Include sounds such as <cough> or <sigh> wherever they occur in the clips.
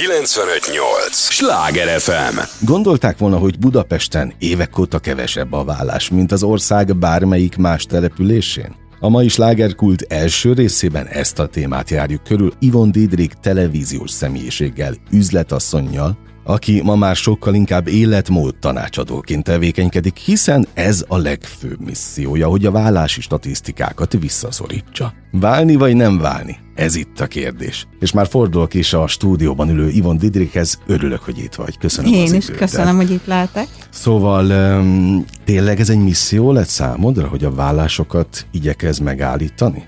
958! Sláger FM! Gondolták volna, hogy Budapesten évek óta kevesebb a vállás, mint az ország bármelyik más településén? A mai slágerkult első részében ezt a témát járjuk körül Ivon Didrik televíziós személyiséggel, üzletasszonynal, aki ma már sokkal inkább életmód tanácsadóként tevékenykedik, hiszen ez a legfőbb missziója, hogy a vállási statisztikákat visszaszorítsa. Válni vagy nem válni? Ez itt a kérdés. És már fordulok is a stúdióban ülő Ivon Didrikhez. Örülök, hogy itt vagy. Köszönöm Én az is időt. köszönöm, hogy itt lehetek. Szóval um, tényleg ez egy misszió lett számodra, hogy a vállásokat igyekez megállítani?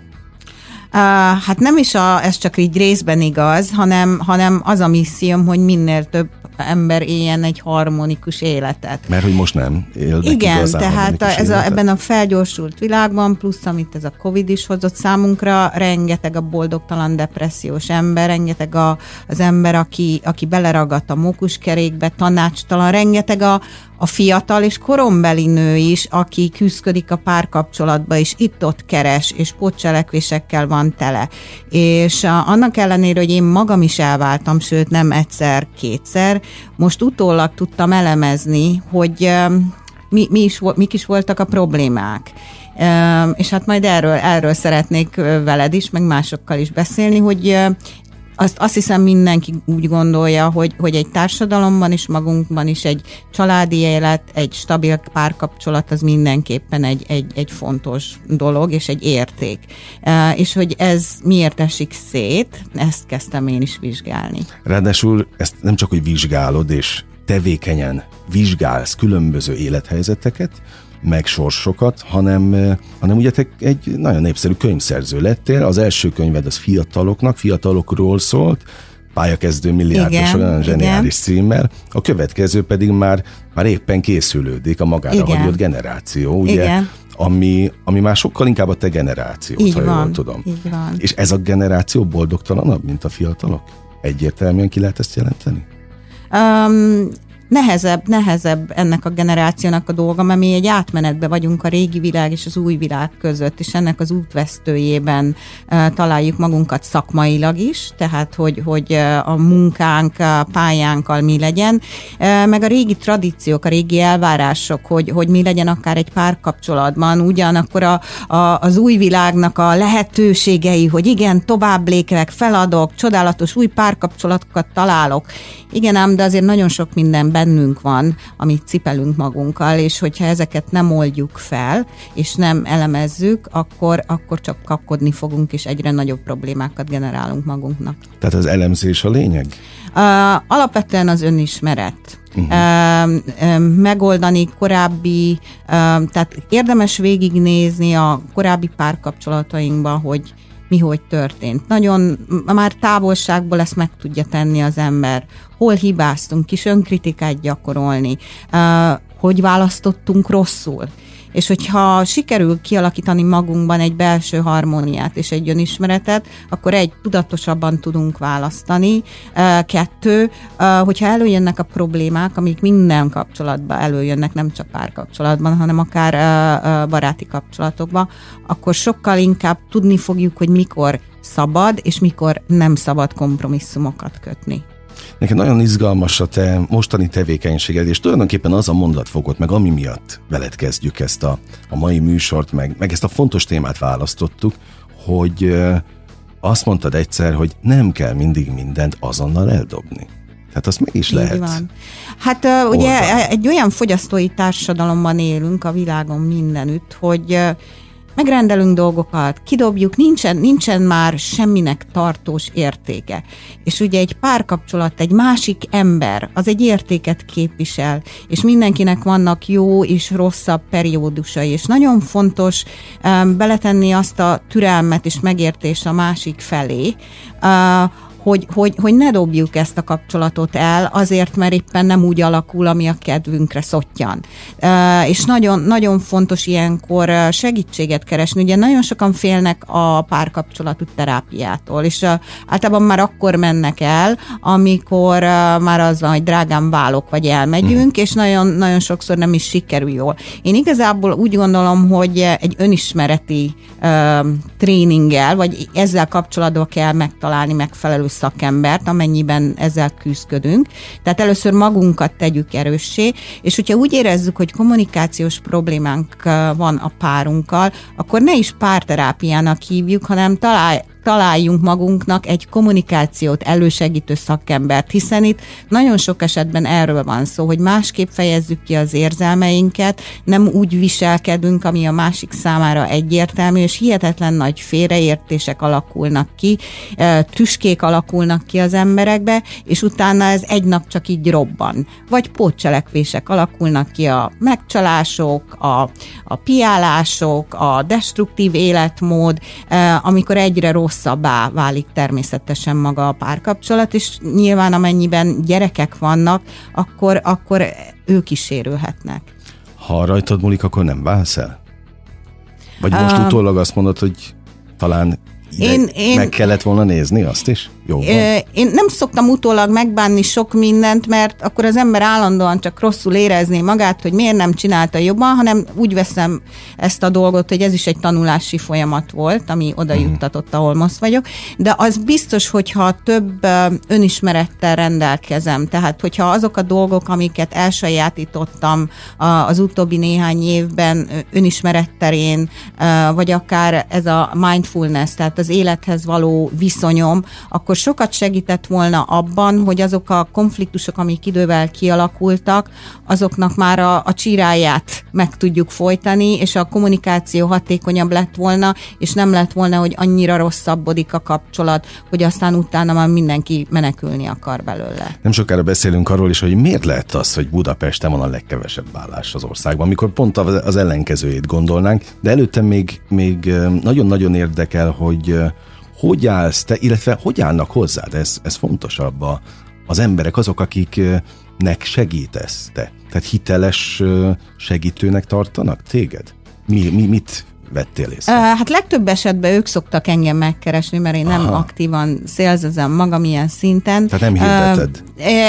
Hát nem is a, ez csak így részben igaz, hanem, hanem az a misszióm, hogy minél több ember éljen egy harmonikus életet. Mert hogy most nem élnek Igen, igazán tehát a, ez a, ebben a felgyorsult világban, plusz amit ez a Covid is hozott számunkra, rengeteg a boldogtalan depressziós ember, rengeteg a, az ember, aki, aki beleragadt a mókuskerékbe, tanácstalan, rengeteg a, a fiatal és korombeli nő is, aki küzdik a párkapcsolatba, és itt-ott keres, és pótcselekvésekkel van tele. És annak ellenére, hogy én magam is elváltam, sőt nem egyszer, kétszer, most utólag tudtam elemezni, hogy mi, mi is, mik is voltak a problémák. És hát majd erről, erről szeretnék veled is, meg másokkal is beszélni, hogy azt, azt hiszem mindenki úgy gondolja, hogy, hogy egy társadalomban is, magunkban is egy családi élet, egy stabil párkapcsolat az mindenképpen egy, egy, egy fontos dolog és egy érték. Uh, és hogy ez miért esik szét, ezt kezdtem én is vizsgálni. Ráadásul ezt nem csak, hogy vizsgálod, és tevékenyen vizsgálsz különböző élethelyzeteket, meg sorsokat, hanem, hanem ugye te egy nagyon népszerű könyvszerző lettél. Az első könyved az fiataloknak, fiatalokról szólt, pályakezdő milliárdos, olyan zseniális igen. címmel. A következő pedig már, már éppen készülődik a magára Igen. hagyott generáció, ugye? Igen. Ami, ami már sokkal inkább a te generációt, Így ha jól van, tudom. így van. És ez a generáció boldogtalanabb, mint a fiatalok? Egyértelműen ki lehet ezt jelenteni? Um, nehezebb, nehezebb ennek a generációnak a dolga, mert mi egy átmenetben vagyunk a régi világ és az új világ között, és ennek az útvesztőjében uh, találjuk magunkat szakmailag is, tehát hogy, hogy a munkánk, a pályánkkal mi legyen, uh, meg a régi tradíciók, a régi elvárások, hogy, hogy mi legyen akár egy párkapcsolatban, ugyanakkor a, a, az új világnak a lehetőségei, hogy igen, tovább lépek, feladok, csodálatos új párkapcsolatokat találok. Igen ám, de azért nagyon sok minden bennünk van, amit cipelünk magunkkal, és hogyha ezeket nem oldjuk fel, és nem elemezzük, akkor, akkor csak kapkodni fogunk, és egyre nagyobb problémákat generálunk magunknak. Tehát az elemzés a lényeg? Uh, alapvetően az önismeret. Uh-huh. Uh, megoldani korábbi, tehát érdemes végignézni a korábbi párkapcsolatainkban, hogy mi hogy történt. Nagyon már távolságból ezt meg tudja tenni az ember. Hol hibáztunk, kis önkritikát gyakorolni, hogy választottunk rosszul. És hogyha sikerül kialakítani magunkban egy belső harmóniát és egy önismeretet, akkor egy, tudatosabban tudunk választani. Kettő, hogyha előjönnek a problémák, amik minden kapcsolatban előjönnek, nem csak párkapcsolatban, hanem akár baráti kapcsolatokban, akkor sokkal inkább tudni fogjuk, hogy mikor szabad, és mikor nem szabad kompromisszumokat kötni. Nekem nagyon izgalmas a te mostani tevékenységed, és tulajdonképpen az a mondat fogott meg, ami miatt veled kezdjük ezt a, a mai műsort, meg, meg ezt a fontos témát választottuk, hogy azt mondtad egyszer, hogy nem kell mindig mindent azonnal eldobni. Tehát azt meg is Így lehet. van. Hát ö, ugye egy olyan fogyasztói társadalomban élünk a világon mindenütt, hogy ö, megrendelünk dolgokat, kidobjuk, nincsen, nincsen már semminek tartós értéke. És ugye egy párkapcsolat, egy másik ember, az egy értéket képvisel, és mindenkinek vannak jó és rosszabb periódusai, és nagyon fontos um, beletenni azt a türelmet és megértést a másik felé, uh, hogy, hogy, hogy ne dobjuk ezt a kapcsolatot el, azért, mert éppen nem úgy alakul, ami a kedvünkre szottyan. És nagyon, nagyon fontos ilyenkor segítséget keresni. Ugye nagyon sokan félnek a párkapcsolatú terápiától, és általában már akkor mennek el, amikor már az van, hogy drágám válok, vagy elmegyünk, és nagyon, nagyon sokszor nem is sikerül jól. Én igazából úgy gondolom, hogy egy önismereti uh, tréninggel, vagy ezzel kapcsolatban kell megtalálni megfelelő szakembert, amennyiben ezzel küzdködünk. Tehát először magunkat tegyük erőssé, és hogyha úgy érezzük, hogy kommunikációs problémánk van a párunkkal, akkor ne is párterápiának hívjuk, hanem találj, találjunk magunknak egy kommunikációt elősegítő szakembert, hiszen itt nagyon sok esetben erről van szó, hogy másképp fejezzük ki az érzelmeinket, nem úgy viselkedünk, ami a másik számára egyértelmű, és hihetetlen nagy félreértések alakulnak ki, tüskék alakulnak ki az emberekbe, és utána ez egy nap csak így robban. Vagy pótcselekvések alakulnak ki a megcsalások, a, a piálások, a destruktív életmód, amikor egyre rossz rosszabbá válik természetesen maga a párkapcsolat, és nyilván amennyiben gyerekek vannak, akkor, akkor ők is sérülhetnek. Ha rajtad múlik, akkor nem válsz el? Vagy most uh, utólag azt mondod, hogy talán én, én, meg kellett volna nézni azt is? Jó Én nem szoktam utólag megbánni sok mindent, mert akkor az ember állandóan csak rosszul érezné magát, hogy miért nem csinálta jobban, hanem úgy veszem ezt a dolgot, hogy ez is egy tanulási folyamat volt, ami oda mhm. juttatott, ahol most vagyok. De az biztos, hogyha több önismerettel rendelkezem, tehát hogyha azok a dolgok, amiket elsajátítottam az utóbbi néhány évben önismeretterén, vagy akár ez a mindfulness, tehát az élethez való viszonyom, akkor sokat segített volna abban, hogy azok a konfliktusok, amik idővel kialakultak, azoknak már a, a csiráját meg tudjuk folytani, és a kommunikáció hatékonyabb lett volna, és nem lett volna, hogy annyira rosszabbodik a kapcsolat, hogy aztán utána már mindenki menekülni akar belőle. Nem sokára beszélünk arról is, hogy miért lehet az, hogy Budapesten van a legkevesebb vállás az országban, amikor pont az ellenkezőjét gondolnánk, de előtte még, még nagyon-nagyon érdekel, hogy hogy állsz te, illetve hogy állnak hozzád, ez, ez fontosabb a, az emberek, azok, akiknek segítesz te. Tehát hiteles segítőnek tartanak téged? Mi, mi, mit vettél észre? Hát legtöbb esetben ők szoktak engem megkeresni, mert én nem Aha. aktívan szélzezem magam ilyen szinten. Tehát nem hirdeted?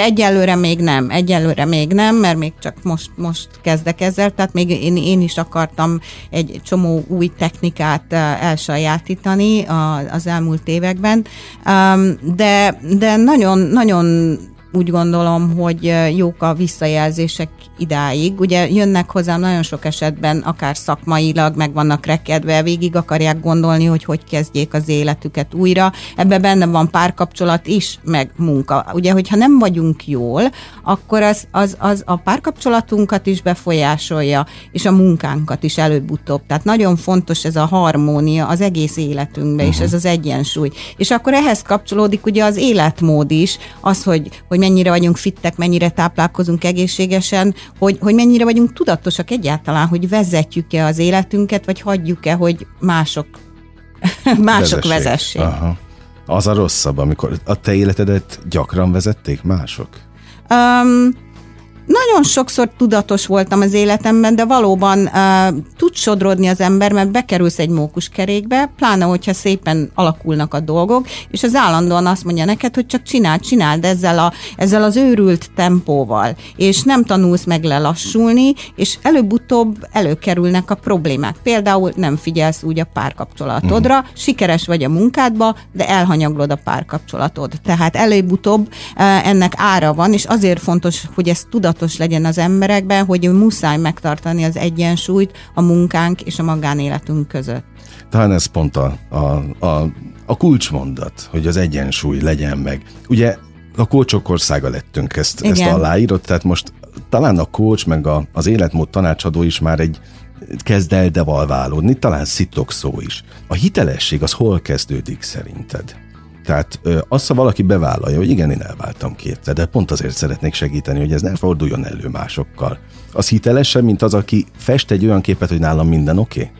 Egyelőre még nem, egyelőre még nem, mert még csak most, most kezdek ezzel, tehát még én, én is akartam egy csomó új technikát elsajátítani az elmúlt években, de, de nagyon, nagyon úgy gondolom, hogy jók a visszajelzések idáig. Ugye jönnek hozzám nagyon sok esetben, akár szakmailag, meg vannak rekedve, végig akarják gondolni, hogy hogy kezdjék az életüket újra. Ebben benne van párkapcsolat is, meg munka. Ugye, hogyha nem vagyunk jól, akkor az, az, az a párkapcsolatunkat is befolyásolja, és a munkánkat is előbb-utóbb. Tehát nagyon fontos ez a harmónia az egész életünkben, uh-huh. és mhm. ez az egyensúly. És akkor ehhez kapcsolódik ugye az életmód is, az, hogy, hogy mennyire vagyunk fittek, mennyire táplálkozunk egészségesen, hogy, hogy mennyire vagyunk tudatosak egyáltalán, hogy vezetjük-e az életünket, vagy hagyjuk-e, hogy mások, <laughs> mások vezessék. vezessék. Aha. Az a rosszabb, amikor a te életedet gyakran vezették mások? Um, nagyon sokszor tudatos voltam az életemben, de valóban uh, tud sodrodni az ember, mert bekerülsz egy mókuskerékbe, pláne, hogyha szépen alakulnak a dolgok, és az állandóan azt mondja neked, hogy csak csináld, csináld ezzel, a, ezzel az őrült tempóval, és nem tanulsz meg lelassulni, és előbb-utóbb előkerülnek a problémák. Például nem figyelsz úgy a párkapcsolatodra, uh-huh. sikeres vagy a munkádba, de elhanyaglod a párkapcsolatod. Tehát előbb-utóbb uh, ennek ára van, és azért fontos, hogy ezt tudat tudatos legyen az emberekben, hogy muszáj megtartani az egyensúlyt a munkánk és a magánéletünk között. Talán ez pont a, a, a, a kulcsmondat, hogy az egyensúly legyen meg. Ugye a kócsok országa lettünk, ezt, ezt aláírott, tehát most talán a kócs meg a, az életmód tanácsadó is már egy kezd el devalválódni, talán szitok szó is. A hitelesség az hol kezdődik szerinted? Tehát azt, ha valaki bevállalja, hogy igen, én elváltam két, de pont azért szeretnék segíteni, hogy ez ne forduljon elő másokkal. Az hitelesebb, mint az, aki fest egy olyan képet, hogy nálam minden oké? Okay?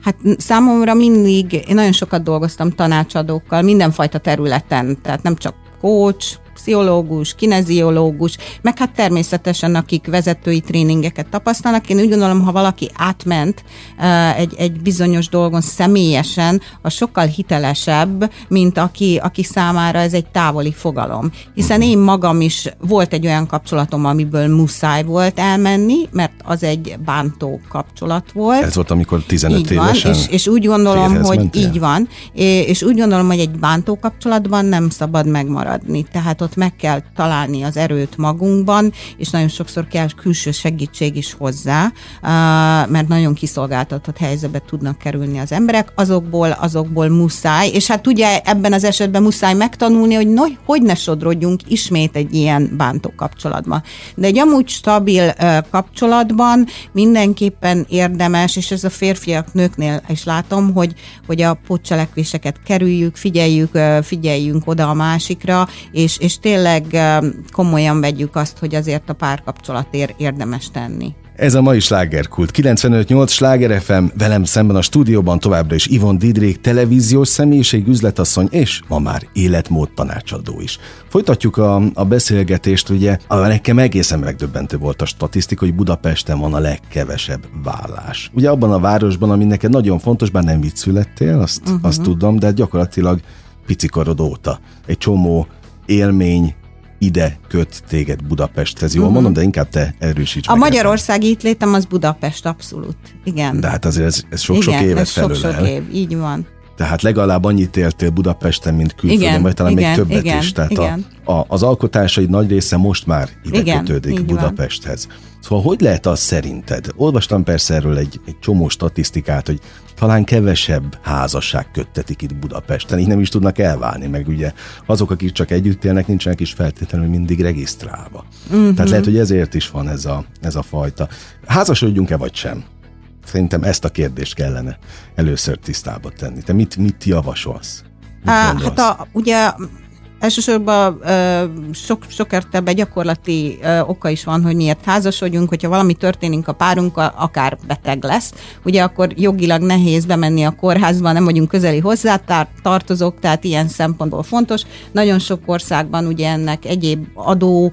Hát számomra mindig, én nagyon sokat dolgoztam tanácsadókkal, mindenfajta területen, tehát nem csak coach, pszichológus, kineziológus, meg hát természetesen akik vezetői tréningeket tapasztalnak. Én úgy gondolom, ha valaki átment egy, egy bizonyos dolgon személyesen, a sokkal hitelesebb, mint aki, aki számára ez egy távoli fogalom. Hiszen én magam is volt egy olyan kapcsolatom, amiből muszáj volt elmenni, mert az egy bántó kapcsolat volt. Ez volt, amikor 15 így évesen van, és, és úgy gondolom, hogy mentél? így van, és úgy gondolom, hogy egy bántó kapcsolatban nem szabad megmaradni. Tehát ott meg kell találni az erőt magunkban, és nagyon sokszor kell külső segítség is hozzá, mert nagyon kiszolgáltatott helyzetbe tudnak kerülni az emberek, azokból, azokból muszáj, és hát ugye ebben az esetben muszáj megtanulni, hogy no, hogy ne sodrodjunk ismét egy ilyen bántó kapcsolatban. De egy amúgy stabil kapcsolatban mindenképpen érdemes, és ez a férfiak, nőknél is látom, hogy, hogy a podcselekvéseket kerüljük, figyeljük, figyeljünk oda a másikra, és, és tényleg komolyan vegyük azt, hogy azért a párkapcsolatért érdemes tenni. Ez a mai slágerkult. 95-8 sláger FM, velem szemben a stúdióban továbbra is Ivon Didrék, televíziós személyiség, üzletasszony és ma már életmód tanácsadó is. Folytatjuk a, a beszélgetést, ugye a nekem egészen megdöbbentő volt a statisztika, hogy Budapesten van a legkevesebb vállás. Ugye abban a városban, ami neked nagyon fontos, bár nem itt születtél, azt, uh-huh. azt tudom, de gyakorlatilag picikorod óta egy csomó élmény, ide köt téged Budapesthez. Jól uh-huh. mondom, de inkább te erősíts A magyarországi itt létem az Budapest, abszolút. Igen. De hát azért ez, ez sok-sok évet ez sok-sok év, így van. Tehát legalább annyit éltél Budapesten, mint külföldön, igen, vagy talán igen, még többet igen, is. Tehát igen. A, a, az alkotásaid nagy része most már ide igen, kötődik Budapesthez. Van. Szóval hogy lehet az szerinted? Olvastam persze erről egy, egy csomó statisztikát, hogy talán kevesebb házasság köttetik itt Budapesten, így nem is tudnak elválni, meg ugye azok, akik csak együtt élnek, nincsenek is feltétlenül mindig regisztrálva. Uh-huh. Tehát lehet, hogy ezért is van ez a, ez a fajta. Házasodjunk-e vagy sem? Szerintem ezt a kérdést kellene először tisztába tenni. Te mit, mit javasolsz? Mit Á, hát a, ugye Elsősorban sok, sok értebb gyakorlati oka is van, hogy miért házasodjunk, hogyha valami történik a párunkkal, akár beteg lesz, ugye akkor jogilag nehéz bemenni a kórházba, nem vagyunk közeli hozzá, tartozók, tehát ilyen szempontból fontos. Nagyon sok országban ugye ennek egyéb adó,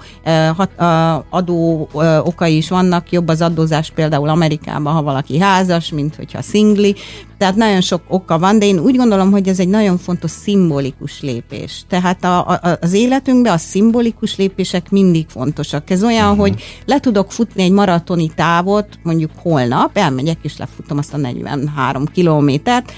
adó okai is vannak, jobb az adózás például Amerikában, ha valaki házas, mint hogyha szingli, tehát nagyon sok oka van, de én úgy gondolom, hogy ez egy nagyon fontos szimbolikus lépés. Tehát a, a, az életünkben a szimbolikus lépések mindig fontosak. Ez olyan, uh-huh. hogy le tudok futni egy maratoni távot, mondjuk holnap, elmegyek és lefutom azt a 43 kilométert,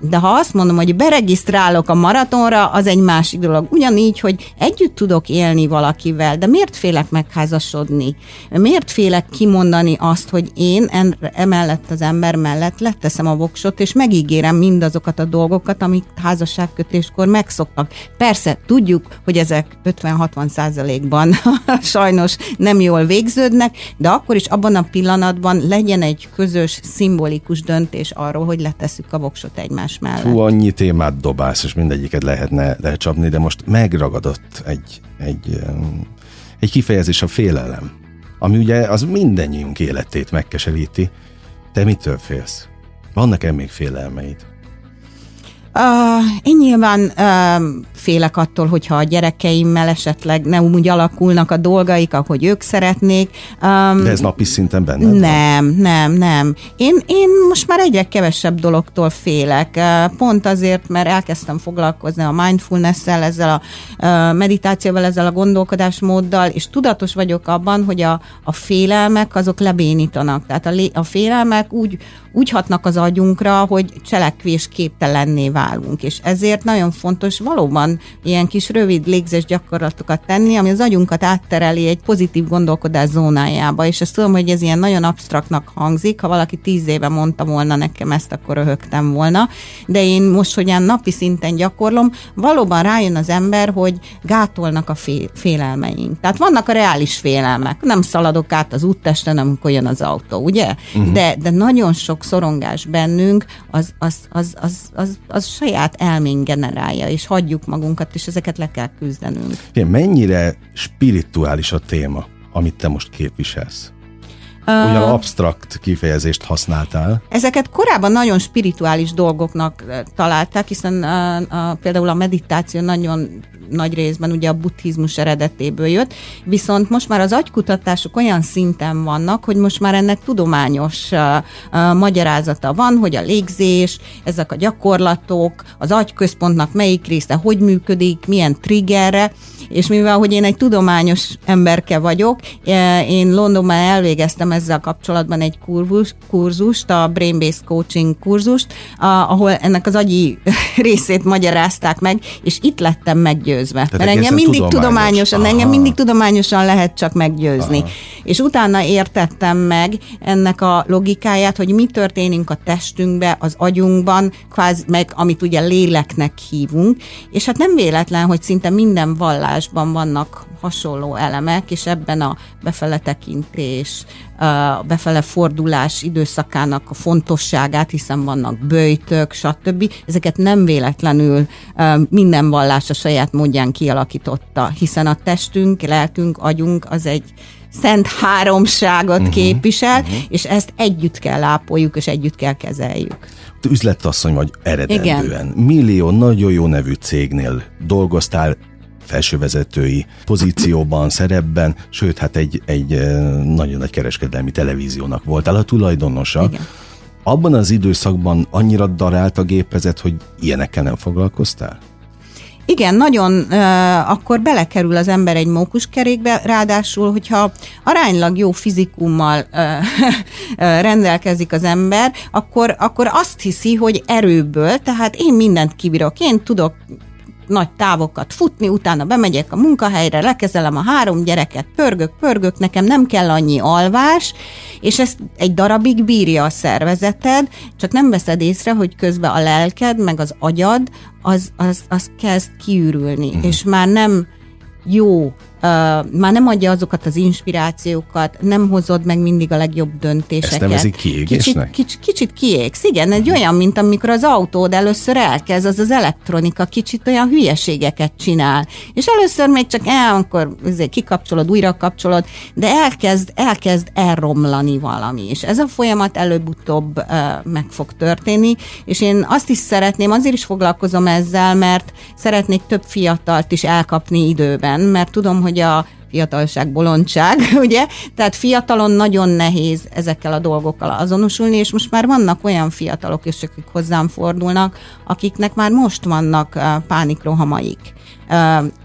de ha azt mondom, hogy beregisztrálok a maratonra, az egy másik dolog. Ugyanígy, hogy együtt tudok élni valakivel, de miért félek megházasodni? Miért félek kimondani azt, hogy én emellett az ember mellett leteszem a voksot, és megígérem mindazokat a dolgokat, amik házasságkötéskor megszoktak. Persze, tudjuk, hogy ezek 50-60 százalékban <laughs> sajnos nem jól végződnek, de akkor is abban a pillanatban legyen egy közös, szimbolikus döntés arról, hogy letesszük a voksot egymás mellett. Hú, annyi témát dobálsz, és mindegyiket lehetne lecsapni, de most megragadott egy, egy, egy kifejezés a félelem, ami ugye az mindennyiunk életét megkeseríti. Te mitől félsz? Vannak-e még félelmeid? Uh, én nyilván uh, félek attól, hogyha a gyerekeimmel esetleg nem úgy alakulnak a dolgaik, ahogy ők szeretnék. Um, De ez napi szinten benne? Nem, nem, nem. Én, én most már egyre kevesebb dologtól félek. Uh, pont azért, mert elkezdtem foglalkozni a mindfulness-szel, ezzel a uh, meditációval, ezzel a gondolkodásmóddal, és tudatos vagyok abban, hogy a, a félelmek azok lebénítanak. Tehát a, a félelmek úgy, úgy hatnak az agyunkra, hogy cselekvés képtelenné válunk, és ezért nagyon fontos valóban ilyen kis rövid légzés gyakorlatokat tenni, ami az agyunkat áttereli egy pozitív gondolkodás zónájába, és ezt tudom, hogy ez ilyen nagyon absztraktnak hangzik, ha valaki tíz éve mondta volna nekem ezt, akkor röhögtem volna, de én most, hogy ilyen napi szinten gyakorlom, valóban rájön az ember, hogy gátolnak a fél, félelmeink. Tehát vannak a reális félelmek, nem szaladok át az úttesten, amikor jön az autó, ugye? Uh-huh. De, de nagyon sok szorongás bennünk, az, az, az, az, az, az saját elmény generálja, és hagyjuk magunkat, és ezeket le kell küzdenünk. Igen, mennyire spirituális a téma, amit te most képviselsz? Olyan absztrakt kifejezést használtál. Ezeket korábban nagyon spirituális dolgoknak találták, hiszen a, a, például a meditáció nagyon nagy részben ugye a buddhizmus eredetéből jött, viszont most már az agykutatások olyan szinten vannak, hogy most már ennek tudományos uh, uh, magyarázata van, hogy a légzés, ezek a gyakorlatok, az agyközpontnak melyik része hogy működik, milyen triggerre, és mivel, hogy én egy tudományos emberke vagyok, én Londonban elvégeztem ezzel kapcsolatban egy kurzus, kurzust, a Brain-Based Coaching kurzust, ahol ennek az agyi <laughs> részét magyarázták meg, és itt lettem meggyőzve. Tehát Mert engem mindig tudományos. tudományosan, Aha. engem mindig tudományosan lehet csak meggyőzni. Aha. És utána értettem meg ennek a logikáját, hogy mi történik a testünkbe, az agyunkban, kvázi, meg amit ugye léleknek hívunk, és hát nem véletlen, hogy szinte minden vallás írásban vannak hasonló elemek, és ebben a befele tekintés, a befele fordulás időszakának a fontosságát, hiszen vannak bőjtök, stb. Ezeket nem véletlenül minden vallás a saját módján kialakította, hiszen a testünk, lelkünk, agyunk az egy szent háromságot uh-huh, képvisel, uh-huh. és ezt együtt kell ápoljuk, és együtt kell kezeljük. Üzletasszony vagy eredendően. Igen. Millió nagyon jó nevű cégnél dolgoztál, felsővezetői pozícióban, szerepben, sőt, hát egy, egy eh, nagyon nagy kereskedelmi televíziónak voltál a tulajdonosa. Igen. Abban az időszakban annyira darált a gépezet, hogy ilyenekkel nem foglalkoztál? Igen, nagyon uh, akkor belekerül az ember egy mókuskerékbe, ráadásul, hogyha aránylag jó fizikummal uh, <laughs> rendelkezik az ember, akkor, akkor azt hiszi, hogy erőből, tehát én mindent kibírok, én tudok nagy távokat futni, utána bemegyek a munkahelyre, lekezelem a három gyereket, pörgök, pörgök, nekem nem kell annyi alvás, és ezt egy darabig bírja a szervezeted, csak nem veszed észre, hogy közben a lelked, meg az agyad, az, az, az kezd kiürülni, mm. és már nem jó már nem adja azokat az inspirációkat, nem hozod meg mindig a legjobb döntéseket. Ezt nevezik kiégésnek? Kicsit, kicsit, kicsit kiégsz, igen, egy olyan, mint amikor az autód először elkezd, az az elektronika kicsit olyan hülyeségeket csinál. És először még csak el, akkor kikapcsolod, újra kapcsolod, de elkezd, elkezd elromlani valami. És ez a folyamat előbb-utóbb meg fog történni, és én azt is szeretném, azért is foglalkozom ezzel, mert szeretnék több fiatalt is elkapni időben, mert tudom, hogy a fiatalság, bolondság, <laughs> ugye? Tehát fiatalon nagyon nehéz ezekkel a dolgokkal azonosulni, és most már vannak olyan fiatalok is, akik hozzám fordulnak, akiknek már most vannak pánikrohamaik,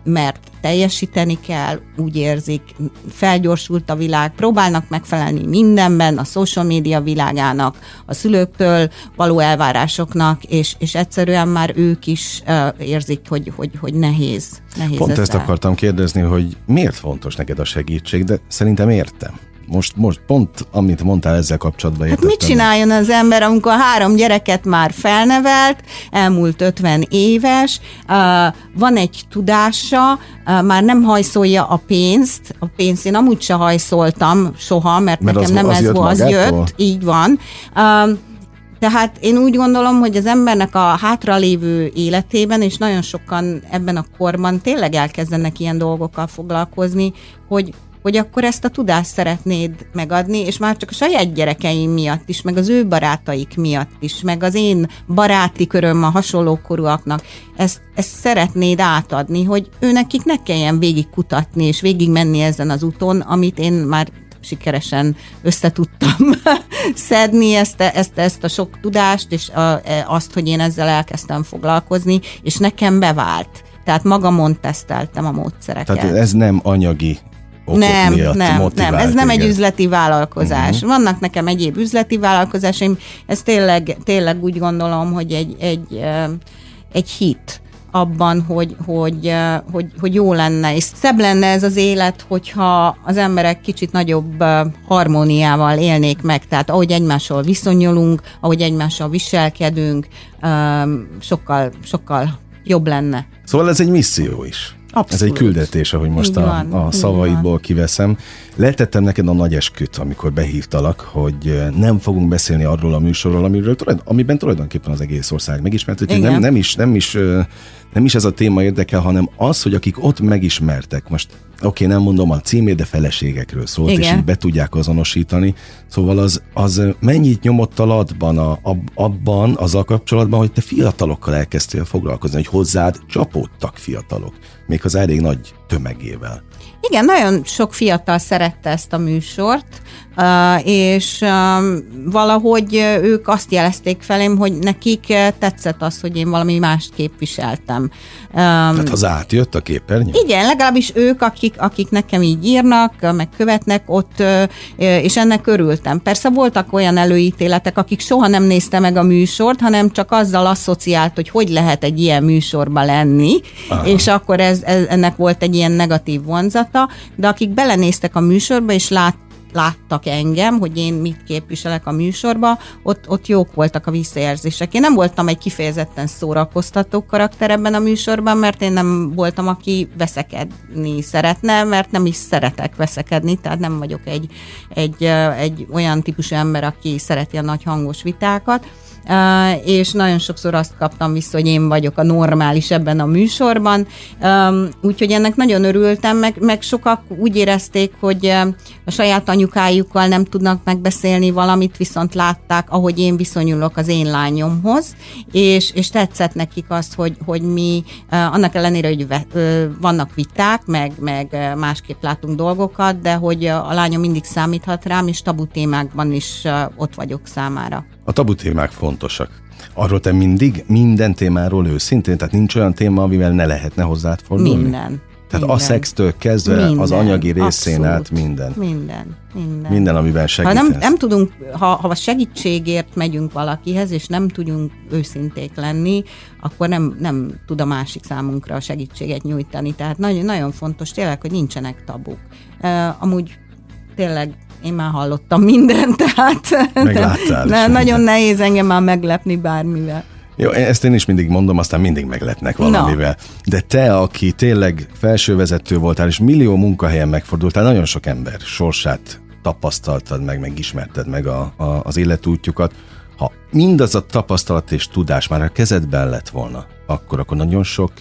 mert teljesíteni kell, úgy érzik, felgyorsult a világ, próbálnak megfelelni mindenben, a social média világának, a szülőktől való elvárásoknak, és, és egyszerűen már ők is érzik, hogy, hogy, hogy nehéz. nehéz Pont ezzel. ezt akartam kérdezni, hogy miért fontos neked a segítség, de szerintem értem. Most, most pont, amit mondtál ezzel kapcsolatban értettem. Hát mit csináljon az ember, amikor három gyereket már felnevelt, elmúlt 50 éves, van egy tudása, már nem hajszolja a pénzt, a pénzt én amúgy se hajszoltam soha, mert, mert nekem az, nem az ez volt, az jött, így van. Tehát én úgy gondolom, hogy az embernek a hátralévő életében, és nagyon sokan ebben a korban tényleg elkezdenek ilyen dolgokkal foglalkozni, hogy hogy akkor ezt a tudást szeretnéd megadni, és már csak a saját gyerekeim miatt is, meg az ő barátaik miatt is, meg az én baráti köröm a hasonló korúaknak, ezt, ezt szeretnéd átadni, hogy ő nekik ne kelljen végig kutatni, és végig menni ezen az úton, amit én már sikeresen összetudtam <laughs> szedni ezt, ezt, ezt a sok tudást, és a, e, azt, hogy én ezzel elkezdtem foglalkozni, és nekem bevált. Tehát magamon teszteltem a módszereket. Tehát ez nem anyagi nem, nem, nem, ez nem egy üzleti vállalkozás. Uh-huh. Vannak nekem egyéb üzleti vállalkozásaim, ez tényleg, tényleg úgy gondolom, hogy egy, egy, egy hit abban, hogy, hogy, hogy, hogy jó lenne, és szebb lenne ez az élet, hogyha az emberek kicsit nagyobb harmóniával élnék meg, tehát ahogy egymással viszonyulunk, ahogy egymással viselkedünk, sokkal, sokkal jobb lenne. Szóval ez egy misszió is. Abszolút. Ez egy küldetés, ahogy most a, a szavaidból kiveszem. Letettem neked a nagy esküt, amikor behívtalak, hogy nem fogunk beszélni arról a műsorról, amiről, amiben tulajdonképpen az egész ország megismert, hogy nem, nem, is, nem, is, nem is ez a téma érdekel, hanem az, hogy akik ott megismertek, most oké, okay, nem mondom a címét, de feleségekről szólt, Igen. és így be tudják azonosítani. Szóval az, az mennyit nyomott a, a, abban, azzal kapcsolatban, hogy te fiatalokkal elkezdtél foglalkozni, hogy hozzád csapódtak fiatalok, még az elég nagy tömegével. Igen, nagyon sok fiatal szerette ezt a műsort, és valahogy ők azt jelezték felém, hogy nekik tetszett az, hogy én valami mást képviseltem. Hát az átjött a képernyő? Igen, legalábbis ők, akik, akik nekem így írnak, meg követnek ott, és ennek örültem. Persze voltak olyan előítéletek, akik soha nem nézte meg a műsort, hanem csak azzal asszociált, hogy hogy lehet egy ilyen műsorba lenni, Aha. és akkor ez, ez, ennek volt egy ilyen negatív vonzata, de akik belenéztek a műsorba, és lát, láttak engem, hogy én mit képviselek a műsorba, ott, ott jók voltak a visszajelzések. Én nem voltam egy kifejezetten szórakoztató karakter ebben a műsorban, mert én nem voltam, aki veszekedni szeretne, mert nem is szeretek veszekedni, tehát nem vagyok egy, egy, egy olyan típusú ember, aki szereti a nagy hangos vitákat és nagyon sokszor azt kaptam vissza, hogy én vagyok a normális ebben a műsorban, úgyhogy ennek nagyon örültem, meg, meg sokak úgy érezték, hogy a saját anyukájukkal nem tudnak megbeszélni valamit, viszont látták, ahogy én viszonyulok az én lányomhoz, és, és tetszett nekik azt, hogy, hogy mi annak ellenére, hogy vannak viták, meg, meg másképp látunk dolgokat, de hogy a lányom mindig számíthat rám, és tabu témákban is ott vagyok számára. A tabu témák fontosak. Arról te mindig minden témáról őszintén, tehát nincs olyan téma, amivel ne lehetne hozzád fordulni? Minden. Tehát minden. a szextől kezdve minden. az anyagi részén Abszolút. át minden. Minden. Minden. Minden, amiben segítesz. Ha nem, nem tudunk, ha, ha segítségért megyünk valakihez, és nem tudunk őszinték lenni, akkor nem, nem tud a másik számunkra a segítséget nyújtani. Tehát nagyon, nagyon fontos tényleg, hogy nincsenek tabuk. Uh, amúgy tényleg én már hallottam mindent, tehát ne, nagyon nehéz engem már meglepni bármivel. Jó, ezt én is mindig mondom, aztán mindig megletnek valamivel. No. De te, aki tényleg felsővezető voltál, és millió munkahelyen megfordultál, nagyon sok ember sorsát tapasztaltad meg, meg ismerted meg a, a, az életútjukat. Ha mindaz a tapasztalat és tudás már a kezedben lett volna, akkor akkor nagyon sok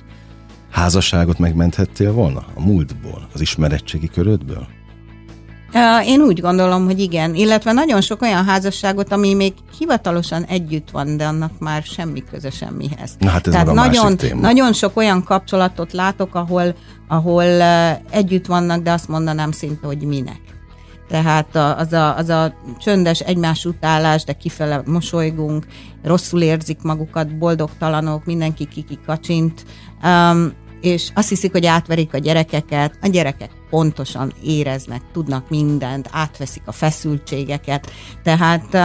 házasságot megmenthettél volna a múltból, az ismerettségi körödből? Én úgy gondolom, hogy igen, illetve nagyon sok olyan házasságot, ami még hivatalosan együtt van, de annak már semmi köze semmihez. Na hát ez Tehát nagyon, nagyon sok olyan kapcsolatot látok, ahol, ahol együtt vannak, de azt mondanám szinte, hogy minek. Tehát az a, az a csöndes egymás utálás, de kifele mosolygunk, rosszul érzik magukat, boldogtalanok, mindenki kiki kacsint. Um, és azt hiszik, hogy átverik a gyerekeket, a gyerekek pontosan éreznek, tudnak mindent, átveszik a feszültségeket, tehát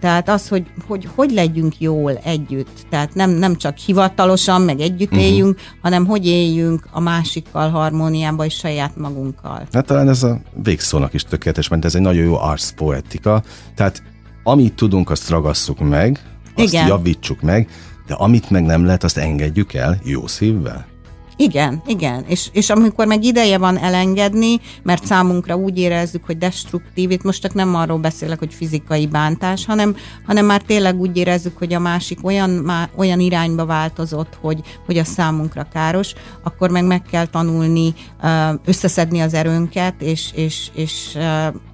tehát az, hogy, hogy hogy legyünk jól együtt, tehát nem, nem csak hivatalosan, meg együtt uh-huh. éljünk, hanem hogy éljünk a másikkal harmóniában és saját magunkkal. Hát talán ez a végszónak is tökéletes, mert ez egy nagyon jó arszpoetika, tehát amit tudunk, azt ragasszuk meg, azt Igen. javítsuk meg, de amit meg nem lehet, azt engedjük el jó szívvel. Igen, igen. És, és amikor meg ideje van elengedni, mert számunkra úgy érezzük, hogy destruktív, itt most csak nem arról beszélek, hogy fizikai bántás, hanem, hanem már tényleg úgy érezzük, hogy a másik olyan, má, olyan irányba változott, hogy, hogy a számunkra káros, akkor meg meg kell tanulni összeszedni az erőnket, és, és, és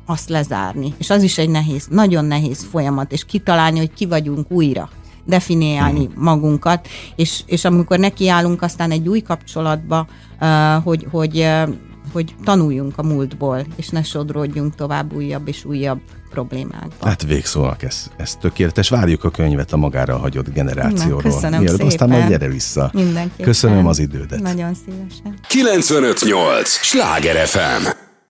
azt lezárni. És az is egy nehéz, nagyon nehéz folyamat, és kitalálni, hogy ki vagyunk újra definiálni uh-huh. magunkat, és, és amikor nekiállunk aztán egy új kapcsolatba, uh, hogy, hogy, uh, hogy tanuljunk a múltból, és ne sodródjunk tovább újabb és újabb problémákba. Hát végszónak ez, ez tökéletes. Várjuk a könyvet a magára hagyott generációról. Na, köszönöm Miért? szépen. Aztán majd gyere vissza. Mindenképpen. Köszönöm az idődet. Nagyon szívesen. 958! Sláger FM!